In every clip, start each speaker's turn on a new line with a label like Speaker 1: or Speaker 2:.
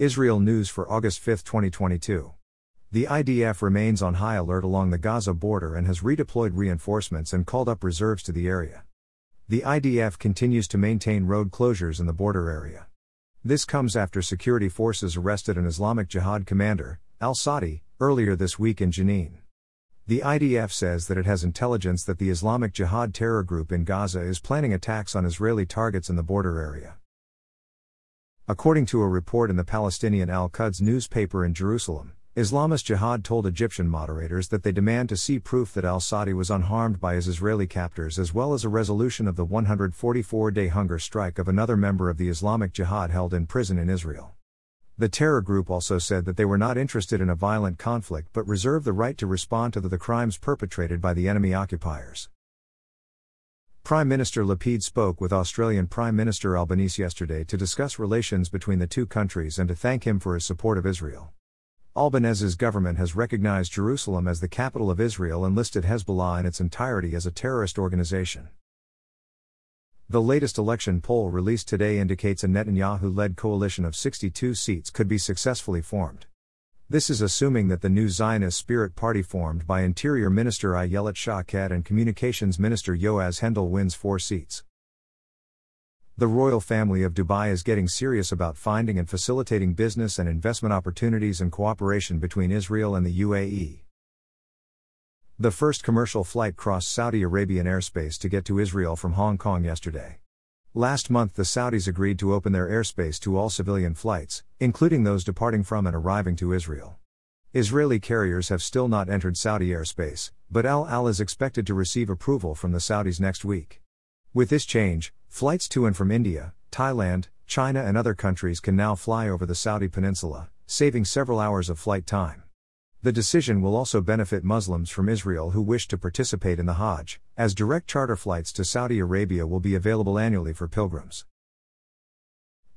Speaker 1: Israel News for August 5, 2022. The IDF remains on high alert along the Gaza border and has redeployed reinforcements and called up reserves to the area. The IDF continues to maintain road closures in the border area. This comes after security forces arrested an Islamic Jihad commander, al Sadi, earlier this week in Jenin. The IDF says that it has intelligence that the Islamic Jihad terror group in Gaza is planning attacks on Israeli targets in the border area. According to a report in the Palestinian Al Quds newspaper in Jerusalem, Islamist Jihad told Egyptian moderators that they demand to see proof that al Sadi was unharmed by his Israeli captors as well as a resolution of the 144 day hunger strike of another member of the Islamic Jihad held in prison in Israel. The terror group also said that they were not interested in a violent conflict but reserve the right to respond to the, the crimes perpetrated by the enemy occupiers. Prime Minister Lapid spoke with Australian Prime Minister Albanese yesterday to discuss relations between the two countries and to thank him for his support of Israel. Albanese's government has recognized Jerusalem as the capital of Israel and listed Hezbollah in its entirety as a terrorist organization. The latest election poll released today indicates a Netanyahu led coalition of 62 seats could be successfully formed. This is assuming that the new Zionist Spirit Party formed by Interior Minister Ayelet Shaked and Communications Minister Yoaz Hendel wins four seats. The royal family of Dubai is getting serious about finding and facilitating business and investment opportunities and cooperation between Israel and the UAE. The first commercial flight crossed Saudi Arabian airspace to get to Israel from Hong Kong yesterday. Last month, the Saudis agreed to open their airspace to all civilian flights, including those departing from and arriving to Israel. Israeli carriers have still not entered Saudi airspace, but El Al is expected to receive approval from the Saudis next week. With this change, flights to and from India, Thailand, China, and other countries can now fly over the Saudi peninsula, saving several hours of flight time. The decision will also benefit Muslims from Israel who wish to participate in the Hajj, as direct charter flights to Saudi Arabia will be available annually for pilgrims.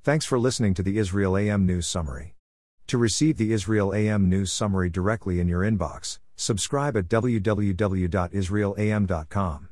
Speaker 1: Thanks for listening to the Israel AM News Summary. To receive the Israel AM News Summary directly in your inbox, subscribe at www.israelam.com.